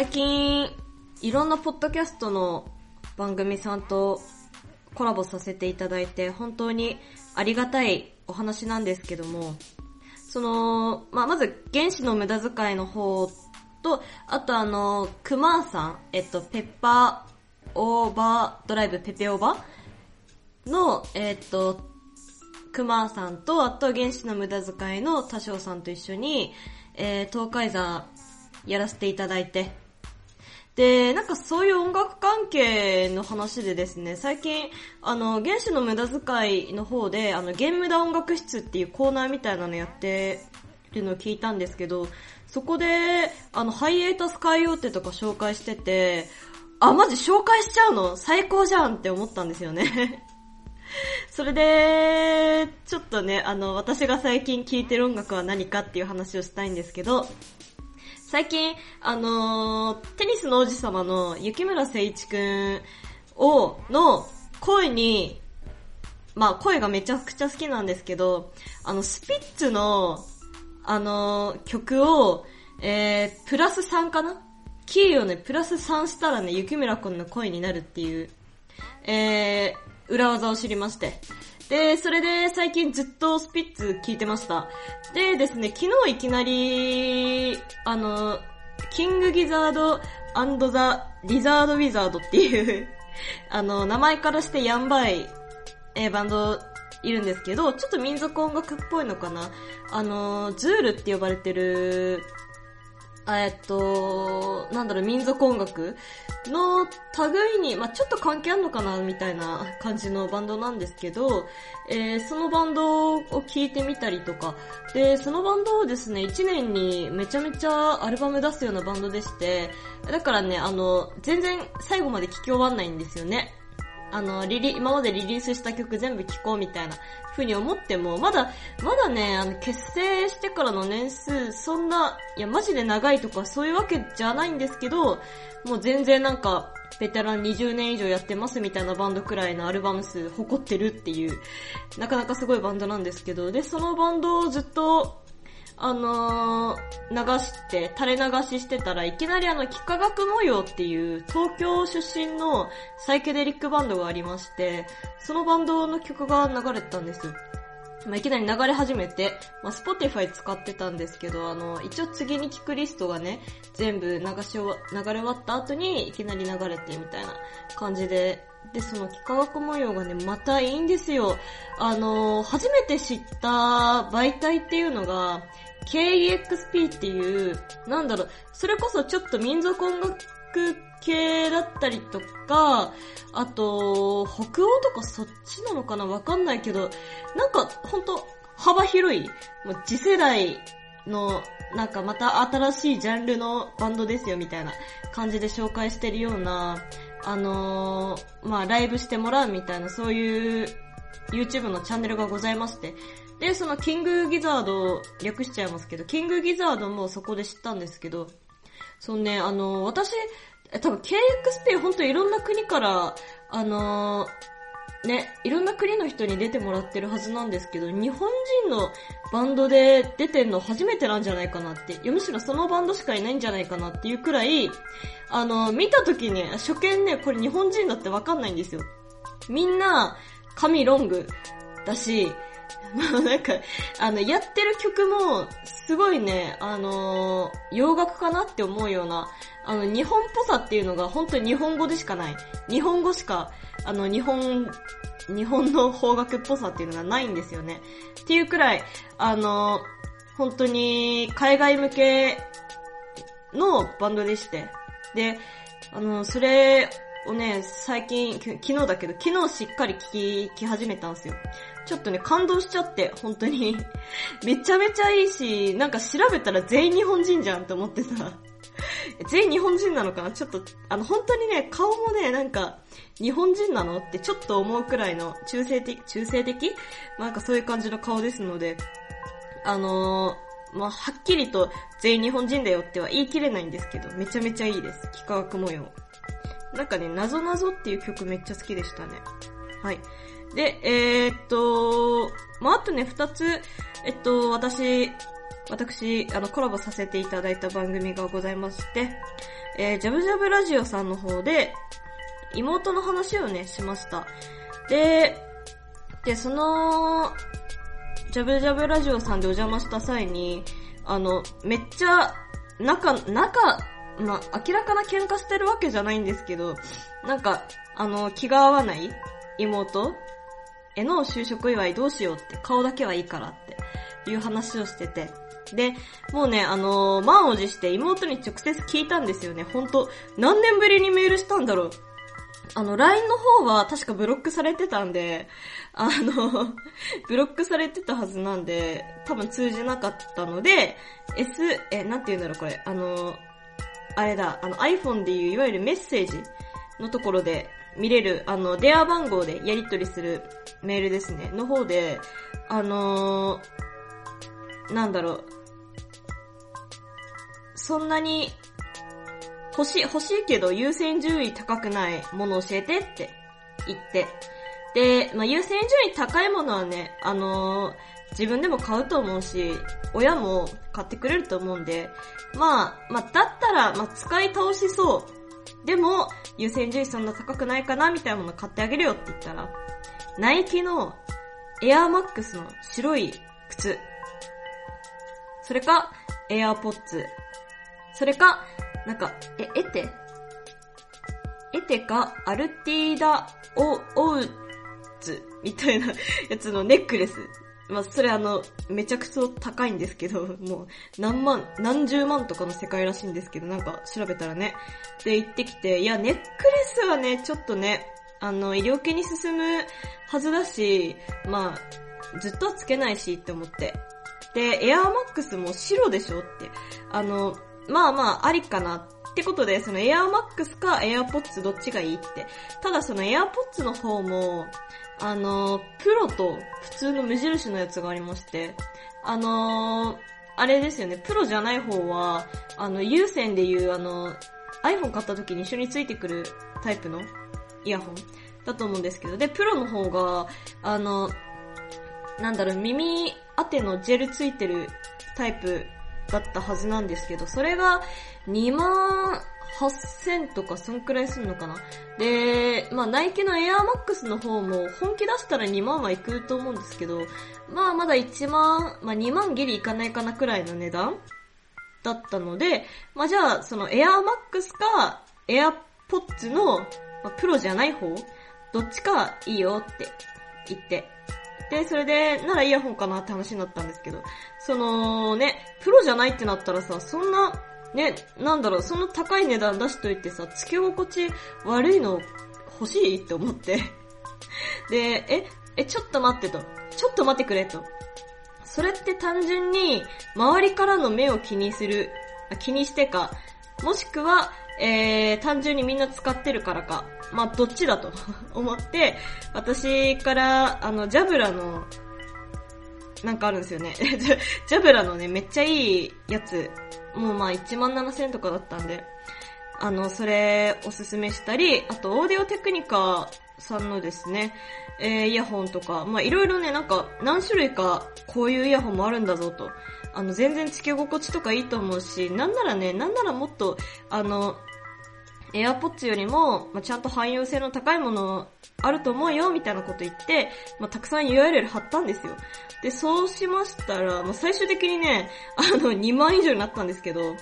最近、いろんなポッドキャストの番組さんとコラボさせていただいて、本当にありがたいお話なんですけども、その、まあ、まず、原子の無駄遣いの方と、あとあの、クマーさん、えっと、ペッパーオーバードライブペペオーバーの、えっと、クマーさんと、あと原子の無駄遣いの多少さんと一緒に、えー、東海座やらせていただいて、で、なんかそういう音楽関係の話でですね、最近、あの、原子の無駄遣いの方で、あの、ゲームダ音楽室っていうコーナーみたいなのやってるのを聞いたんですけど、そこで、あの、ハイエータスカイオーテとか紹介してて、あ、マジ紹介しちゃうの？最高じゃんって思ったんですよね。それで、ちょっとね、あの、私が最近聴いてる音楽は何かっていう話をしたいんですけど、最近、あのー、テニスの王子様の雪村誠一くんを、の声に、まあ声がめちゃくちゃ好きなんですけど、あの、スピッツの、あのー、曲を、えー、プラス3かな？キーをね、プラス3したらね、雪村くんの声になるっていう、えー、裏技を知りまして。で、それで最近ずっとスピッツ聞いてました。でですね、昨日いきなり、あの、キングギザードザ・リザード・ウィザードっていう あの、名前からしてやんばい、えー、バンドいるんですけど、ちょっと民族音楽っぽいのかな。あの、ズールって呼ばれてるえっと、なんだろう、民族音楽の類に、まあ、ちょっと関係あるのかな、みたいな感じのバンドなんですけど、えー、そのバンドを聴いてみたりとか、で、そのバンドをですね、1年にめちゃめちゃアルバム出すようなバンドでして、だからね、あの、全然最後まで聴き終わんないんですよね。あの、リリ、今までリリースした曲全部聴こうみたいな風に思っても、まだ、まだね、あの、結成してからの年数、そんな、いや、マジで長いとかそういうわけじゃないんですけど、もう全然なんか、ベテラン20年以上やってますみたいなバンドくらいのアルバム数誇ってるっていう、なかなかすごいバンドなんですけど、で、そのバンドをずっとあのー、流して、垂れ流ししてたらいきなりあの、幾何学模様っていう東京出身のサイケデリックバンドがありまして、そのバンドの曲が流れてたんですよ。まあ、いきなり流れ始めて、まあ、 Spotify 使ってたんですけど、あの、一応次に聞くリストがね、全部流し流れ終わった後にいきなり流れてみたいな感じで、で、その幾何学模様がね、またいいんですよ。あの、初めて知った媒体っていうのが、KEXP っていう、なんだろう、それこそちょっと民族音楽系だったりとか、あと、北欧とかそっちなのかな？わかんないけど、なんかほんと幅広い、もう次世代の、なんかまた新しいジャンルのバンドですよみたいな感じで紹介してるような、あのー、まあライブしてもらうみたいなそういう YouTube のチャンネルがございまして、で、そのキングギザード、略しちゃいますけど、キングギザードもそこで知ったんですけど、そうね、あのー、私、多分 KXP 本当いろんな国から、あのーね、いろんな国の人に出てもらってるはずなんですけど、日本人のバンドで出てんの初めてなんじゃないかなって、いやむしろそのバンドしかいないんじゃないかなっていうくらい、あの、見た時に、初見ね、これ日本人だってわかんないんですよ。みんな、髪ロングだし、ま あなんか、あの、やってる曲も、すごいね、あのー、洋楽かなって思うような、あの、日本っぽさっていうのが本当に日本語でしかない。日本語しか、あの、日本、日本の邦楽っぽさっていうのがないんですよね。っていうくらい、あの、本当に海外向けのバンドでして。で、あの、それをね、最近、昨日だけど、昨日しっかり聞き、聞き始めたんですよ。ちょっとね、感動しちゃって、本当に。めちゃめちゃいいし、なんか調べたら全員日本人じゃんって思ってさ。全員日本人なのかな？ちょっと、あの、本当にね、顔もね、なんか、日本人なのってちょっと思うくらいの中性的、中性的？なんかそういう感じの顔ですので、あのー、まあ、はっきりと全員日本人だよっては言い切れないんですけど、めちゃめちゃいいです。幾何学模様。なんかね、なぞなぞっていう曲めっちゃ好きでしたね。はい。で、えー、っと、まあ、あとね、二つ、えっと、私、私、あの、コラボさせていただいた番組がございまして、えー、ジャブジャブラジオさんの方で、妹の話をね、しました。で、で、その、ジャブジャブラジオさんでお邪魔した際に、あの、めっちゃ、仲、仲、まあ、明らかな喧嘩してるわけじゃないんですけど、なんか、あの、気が合わない妹への就職祝いどうしようって顔だけはいいからっていう話をしてて。で、もうね、あのー、満を持して妹に直接聞いたんですよね。ほんと、何年ぶりにメールしたんだろう。あの、LINE の方は確かブロックされてたんで、あの、ブロックされてたはずなんで、多分通じなかったので、S、え、なんて言うんだろうこれ、あの、あれだ、あの iPhone でいういわゆるメッセージのところで見れる、あの、電話番号でやり取りするメールですね、の方で、あの、なんだろう、そんなに、欲しい、欲しいけど優先順位高くないもの教えてって言って、で、まあ、優先順位高いものはね、あのー、自分でも買うと思うし、親も買ってくれると思うんで、まあ、まあ、だったら、まあ、使い倒しそう。でも、優先順位そんな高くないかなみたいなもの買ってあげるよって言ったら、ナイキのエアーマックスの白い靴。それか、エアーポッツ。それか、なんか、え、エテエテか、アルティーダ・オ、オウツみたいな やつのネックレス。まあ、それあの、めちゃくちゃ高いんですけど、もう、何万、何十万とかの世界らしいんですけど、なんか調べたらね。で、行ってきて、いや、ネックレスはね、ちょっとね、あの、医療系に進むはずだし、まあ、ずっとはつけないしって思って。で、エアーマックスも白でしょって。あの、まあまあ、ありかなってことで、そのエアーマックスかエアーポッツどっちがいいって。ただそのエアーポッツの方も、あの、プロと普通の無印のやつがありまして、あのあれですよね、プロじゃない方は、あの、有線でいうあの、iPhone 買った時に一緒についてくるタイプのイヤホンだと思うんですけど、で、プロの方が、あの、なんだろう、耳当てのジェルついてるタイプだったはずなんですけど、それが2万8000とかそんくらいすんのかな？で、まあナイキのエアーマックスの方も本気出したら2万はいくと思うんですけど、まあまだ1万、まあ2万ギリいかないかなくらいの値段だったので、まあじゃあそのエアーマックスかエアポッツの、まあ、プロじゃない方どっちかいいよって言って。で、それで、ならイヤホンかなって話になったんですけど、そのね、プロじゃないってなったらさ、そんな、ね、なんだろう、その高い値段出しといてさ、付け心地悪いの欲しいって思って。で、え、え、ちょっと待ってと。ちょっと待ってくれと。それって単純に、周りからの目を気にする、気にしてか、もしくは、えー、単純にみんな使ってるからか。まあ、どっちだと 思って、私から、あの、ジャブラの、なんかあるんですよね。ジャブラのね、めっちゃいいやつ、もうまあ1万7000とかだったんで、あの、それおすすめしたり、あとオーディオテクニカさんのですね、えー、イヤホンとか、まあいろいろね、なんか何種類かこういうイヤホンもあるんだぞと。あの、全然付け心地とかいいと思うし、なんならね、なんならもっと、あの、エアポッツよりも、まあ、ちゃんと汎用性の高いものあると思うよ、みたいなこと言って、まあ、たくさん URL 貼ったんですよ。で、そうしましたら、まあ、最終的にね、あの、2万以上になったんですけど、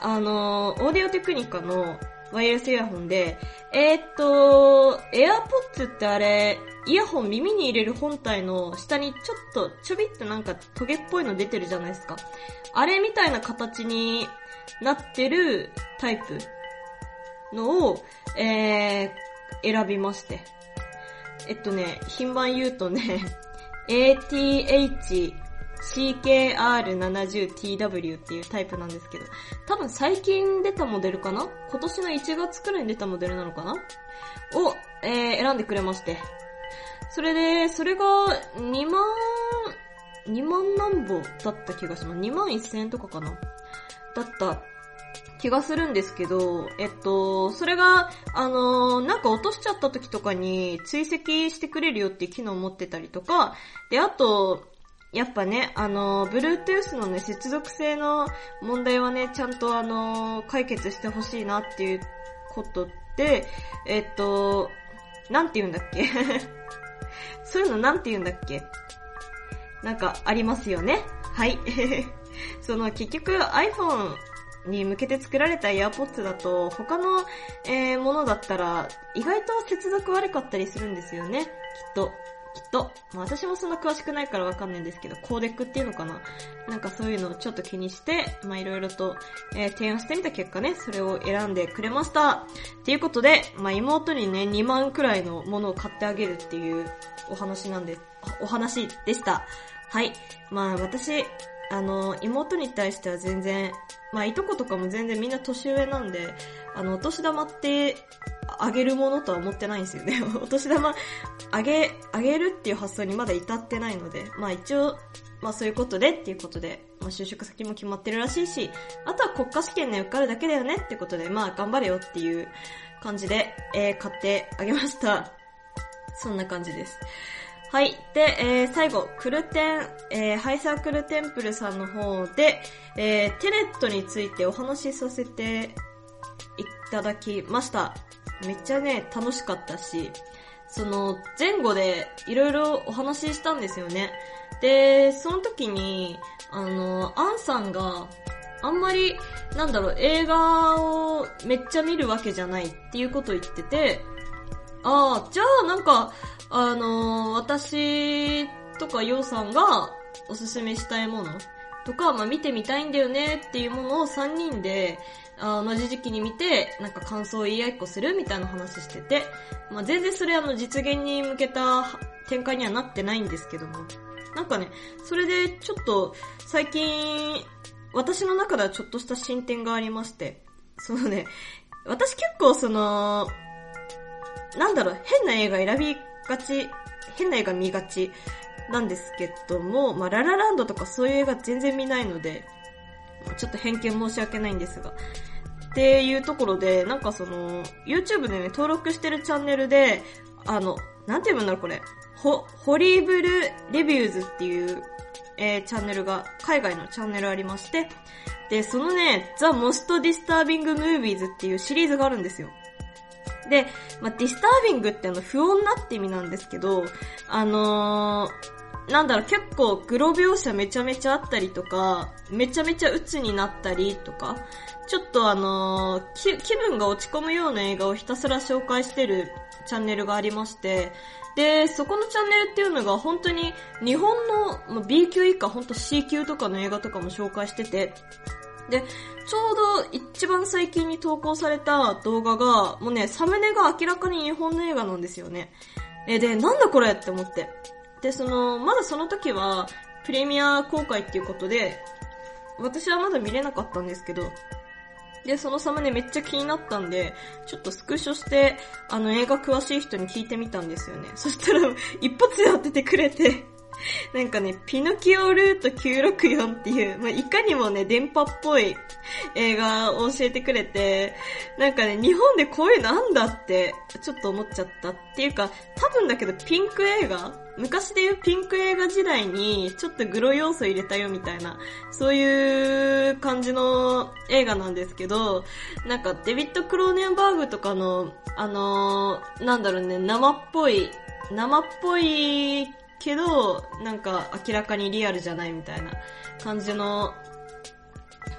あの、オーディオテクニカのワイヤレスイヤホンで、えー、っと、エアポッツってあれ、イヤホン耳に入れる本体の下にちょっとちょびっとなんかトゲっぽいの出てるじゃないですか。あれみたいな形になってるタイプのを、えー、選びまして。えっとね、品番言うとね、ATH CKR70TW っていうタイプなんですけど、多分最近出たモデルかな？今年の1月くらいに出たモデルなのかな？を、えー、選んでくれまして。それで、それが2万、2万何歩だった気がします。2万1000円とかかな？だった気がするんですけど、えっと、それが、あの、なんか落としちゃった時とかに追跡してくれるよっていう機能を持ってたりとか、で、あと、やっぱね、あの、Bluetooth のね、接続性の問題はね、ちゃんとあの、解決してほしいなっていうことで、えっと、なんて言うんだっけ？そういうのなんて言うんだっけ？なんかありますよね。はい。その結局 iPhone に向けて作られた AirPods だと他の、えー、ものだったら意外と接続悪かったりするんですよね。きっと。きっと。まあ、私もそんな詳しくないからわかんないんですけど、コーデックっていうのかななんかそういうのをちょっと気にして、まあいろいろと、えー、提案してみた結果ね、それを選んでくれました。っていうことで、まあ妹にね、2万くらいのものを買ってあげるっていうお話なんで、お話でした。はい。まあ私、あの、妹に対しては全然、まあいとことかも全然みんな年上なんで、あの、お年玉ってあげるものとは思ってないんですよね。お年玉あげ、あげるっていう発想にまだ至ってないので、まあ一応、まあそういうことでっていうことで、まあ就職先も決まってるらしいし、あとは国家試験で受かるだけだよねってことで、まあ頑張れよっていう感じで、えー、買ってあげました。そんな感じです。はい。で、えー、最後、クルテン、えー、ハイサークルテンプルさんの方で、えー、テレットについてお話しさせていただきました。めっちゃね、楽しかったし、その、前後でいろいろお話ししたんですよね。で、その時に、あの、アンさんが、あんまり、なんだろう、映画をめっちゃ見るわけじゃないっていうことを言ってて、ああ、じゃあなんか、あのー、私とかヨウさんがおすすめしたいものとか、まあ、見てみたいんだよねっていうものを3人で、あ同じ時期に見て、なんか感想を言い合いっこするみたいな話してて、まあ、全然それあの実現に向けた展開にはなってないんですけども。なんかね、それでちょっと最近、私の中ではちょっとした進展がありまして、そのね、私結構その、なんだろう、変な映画選びがち、変な映画見がちなんですけども、まあ、ララランドとかそういう映画全然見ないので、ちょっと偏見申し訳ないんですが。っていうところで、なんかその、YouTube でね、登録してるチャンネルで、あの、なんて読むんだろうこれ。ホ、ホリーブルレビューズっていう、えー、チャンネルが、海外のチャンネルありまして、で、そのね、The Most Disturbing Movies っていうシリーズがあるんですよ。で、まあ、ディスタービングってあの、不穏なって意味なんですけど、あのー、なんだろう、結構、グロ描写めちゃめちゃあったりとか、めちゃめちゃ鬱になったりとか、ちょっとあのー、気分が落ち込むような映画をひたすら紹介してるチャンネルがありまして、で、そこのチャンネルっていうのが本当に日本の B 級以下、本当 C 級とかの映画とかも紹介してて、で、ちょうど一番最近に投稿された動画が、もうね、サムネが明らかに日本の映画なんですよね。え、で、なんだこれって思って。で、その、まだその時は、プレミア公開っていうことで、私はまだ見れなかったんですけど、で、そのサムネめっちゃ気になったんで、ちょっとスクショして、あの映画詳しい人に聞いてみたんですよね。そしたら、一発で当ててくれて なんかね、ピノキオルート964っていう、まあ、いかにもね、電波っぽい映画を教えてくれて、なんかね、日本でこういうのあんだって、ちょっと思っちゃったっていうか、多分だけどピンク映画昔で言うピンク映画時代に、ちょっとグロ要素入れたよみたいな、そういう感じの映画なんですけど、なんかデビッド・クローネンバーグとかの、あのー、なんだろうね、生っぽい、生っぽいけど、なんか明らかにリアルじゃないみたいな感じの、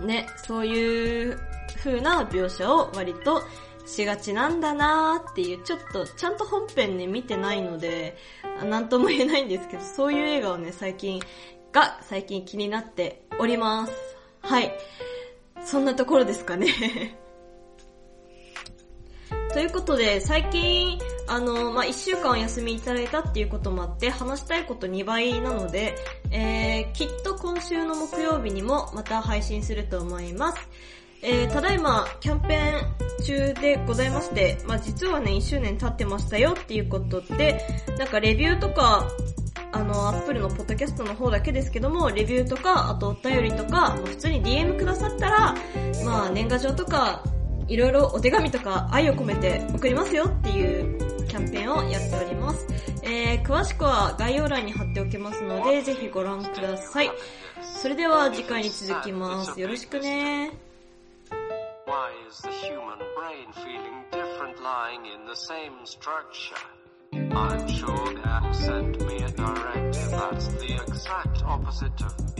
ね、そういう風な描写を割としがちなんだなーっていう、ちょっと、ちゃんと本編ね、見てないので、なんとも言えないんですけど、そういう映画をね、最近、が最近気になっております。はい。そんなところですかね ということで、最近、あの、まあ、一週間お休みいただいたっていうこともあって、話したいこと2倍なので、えー、きっと今週の木曜日にもまた配信すると思います。えー、ただいま、キャンペーン中でございまして、まあ、実はね、1周年経ってましたよっていうことで、なんかレビューとか、あの、アップルのポッドキャストの方だけですけども、レビューとか、あとお便りとか、普通に DM くださったら、まあ、年賀状とか、いろいろお手紙とか愛を込めて送りますよっていうキャンペーンをやっております。え、詳しくは概要欄に貼っておきますので、ぜひご覧ください。それでは次回に続きます。よろしくね。I'm.